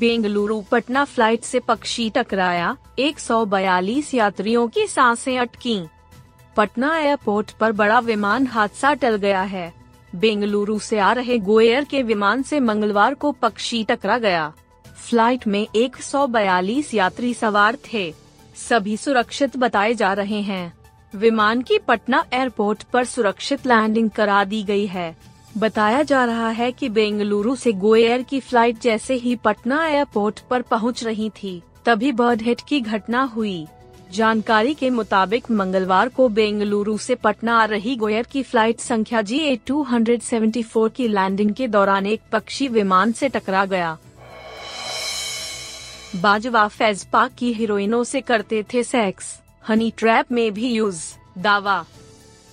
Bengaluru Patna flight से पक्षी टकराया। 142 यात्रियों की साँसें अटकी। पटना एयरपोर्ट पर बड़ा विमान हादसा टल गया है। बेंगलुरु से आ रहे गोएयर के विमान से मंगलवार को पक्षी टकरा गया। फ़्लाइट में 142 यात्री सवार थे। सभी सुरक्षित बताए जा रहे हैं। विमान की पटना एयरपोर्ट पर सुरक्षित लैंडिंग करा दी गई है। बताया जा रहा है कि बेंगलुरु से गोएयर की फ़्लाइट जैसे ही पटना एयरपोर्ट पर पहुँच रही थी, तभी बर्ड हिट की घटना हुई। जानकारी के मुताबिक मंगलवार को बेंगलुरु से पटना आ रही गोयर की फ़्लाइट संख्या जी ए टू की लैंडिंग के दौरान एक पक्षी विमान से टकरा गया। बाजवा फैज पाक की हीरोइनों से करते थे सेक्स, हनी ट्रैप में भी यूज़, दावा।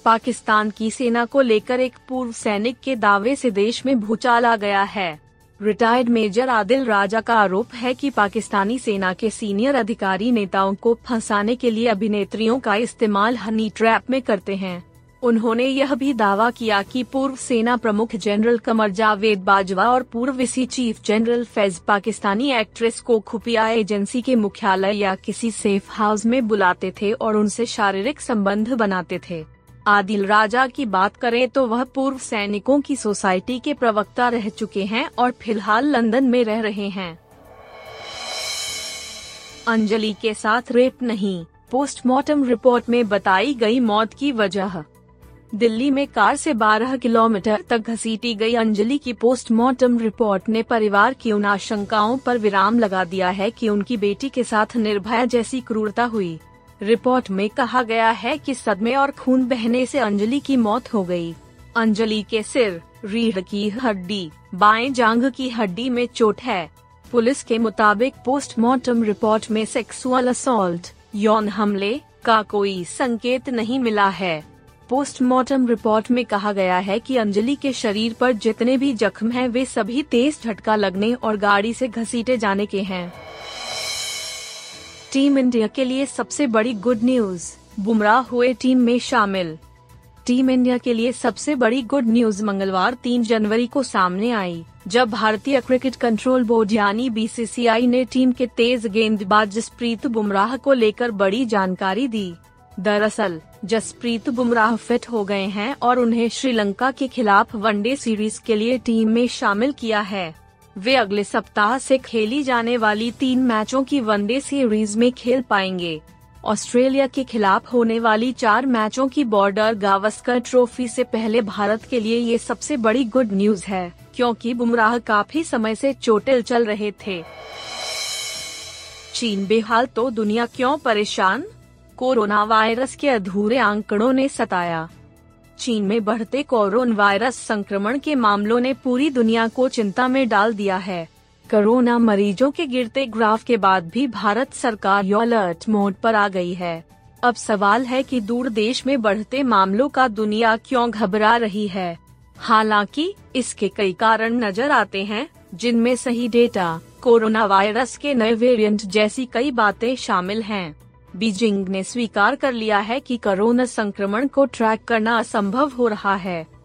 पाकिस्तान की सेना को लेकर एक पूर्व सैनिक के दावे से देश में भूचाल आ गया है। रिटायर्ड मेजर आदिल राजा का आरोप है कि पाकिस्तानी सेना के सीनियर अधिकारी नेताओं को फंसाने के लिए अभिनेत्रियों का इस्तेमाल हनी ट्रैप में करते हैं। उन्होंने यह भी दावा किया कि पूर्व सेना प्रमुख जनरल कमर जावेद बाजवा और पूर्व विसी chief general Faiz Pakistani actress को खुफिया एजेंसी के मुख्यालय या किसी सेफ़ हाउस में बुलाते थे और उनसे शारीरिक संबंध बनाते थे। आदिल राजा की बात करें तो वह पूर्व सैनिकों की सोसाइटी के प्रवक्ता रह चुके हैं और फ़िलहाल लंदन में रह रहे हैं। अंजलि के साथ रेप नहीं, पोस्टमार्टम रिपोर्ट में बताई गई मौत की वजह। दिल्ली में कार से 12 किलोमीटर तक घसीटी गई अंजलि की पोस्टमार्टम रिपोर्ट ने परिवार की उन आशंकाओं पर विराम लगा दिया है कि उनकी बेटी के साथ निर्भया जैसी क्रूरता हुई। रिपोर्ट में कहा गया है कि सदमे और खून बहने से अंजलि की मौत हो गई। अंजलि के सिर, रीढ़ की हड्डी, बाएँ जांग की हड्डी में चोट है। पुलिस के मुताबिक पोस्टमार्टम रिपोर्ट में सेक्सुअल असॉल्ट, यौन हमले का कोई संकेत नहीं मिला है। पोस्टमार्टम रिपोर्ट में कहा गया है कि अंजलि के शरीर पर जितने भी जख्म हैं, वे सभी तेज झटका लगने और गाड़ी से घसीटे जाने के हैं। टीम इंडिया के लिए सबसे बड़ी गुड न्यूज़ बुमराह हुए टीम में शामिल। टीम इंडिया के लिए सबसे बड़ी गुड न्यूज़ मंगलवार 3 जनवरी को सामने आई, जब भारतीय क्रिकेट कंट्रोल बोर्ड यानी बीसीसीआई ने टीम के तेज गेंदबाज जसप्रीत बुमराह को लेकर बड़ी जानकारी दी। दरअसल, जसप्रीत बुमराह फिट हो गए हैं और उन्हें श्रीलंका के खिलाफ वनडे सीरीज़ के लिए टीम में शामिल किया है। वे अगले सप्ताह से खेली जाने वाली तीन मैचों की वनडे सीरीज़ में खेल पाएँगे। ऑस्ट्रेलिया के खिलाफ होने वाली चार मैचों की बॉर्डर गावस्कर ट्रॉफी से पहले भारत के लिए ये सबसे बड़ी गुड न्यूज़ है, क्योंकि बुमराह काफ़ी समय से चोटिल चल रहे थे। चीन बेहाल तो दुनिया क्यों परेशान? कोरोना वायरस के अधूरे आंकड़ों ने सताया। चीन में बढ़ते कोरोना वायरस संक्रमण के मामलों ने पूरी दुनिया को चिंता में डाल दिया है। कोरोना मरीजों के गिरते ग्राफ के बाद भी भारत सरकार अलर्ट मोड पर आ गई है। अब सवाल है कि दूर देश में बढ़ते मामलों का दुनिया क्यों घबरा रही है? हालाँकि, इसके कई कारण नज़र आते हैं, जिनमें सही डेटा कोरोना वायरस के नए वेरिएंट जैसी कई बातें शामिल हैं। बीजिंग ने स्वीकार कर लिया है कि कोरोना संक्रमण को ट्रैक करना असंभव हो रहा है।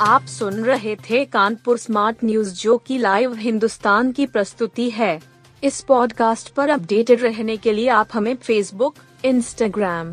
आप सुन रहे थे कानपुर स्मार्ट न्यूज़, जो की लाइव हिंदुस्तान की प्रस्तुति है। इस पॉडकास्ट पर अपडेटेड रहने के लिए आप हमें फेसबुक इंस्टाग्राम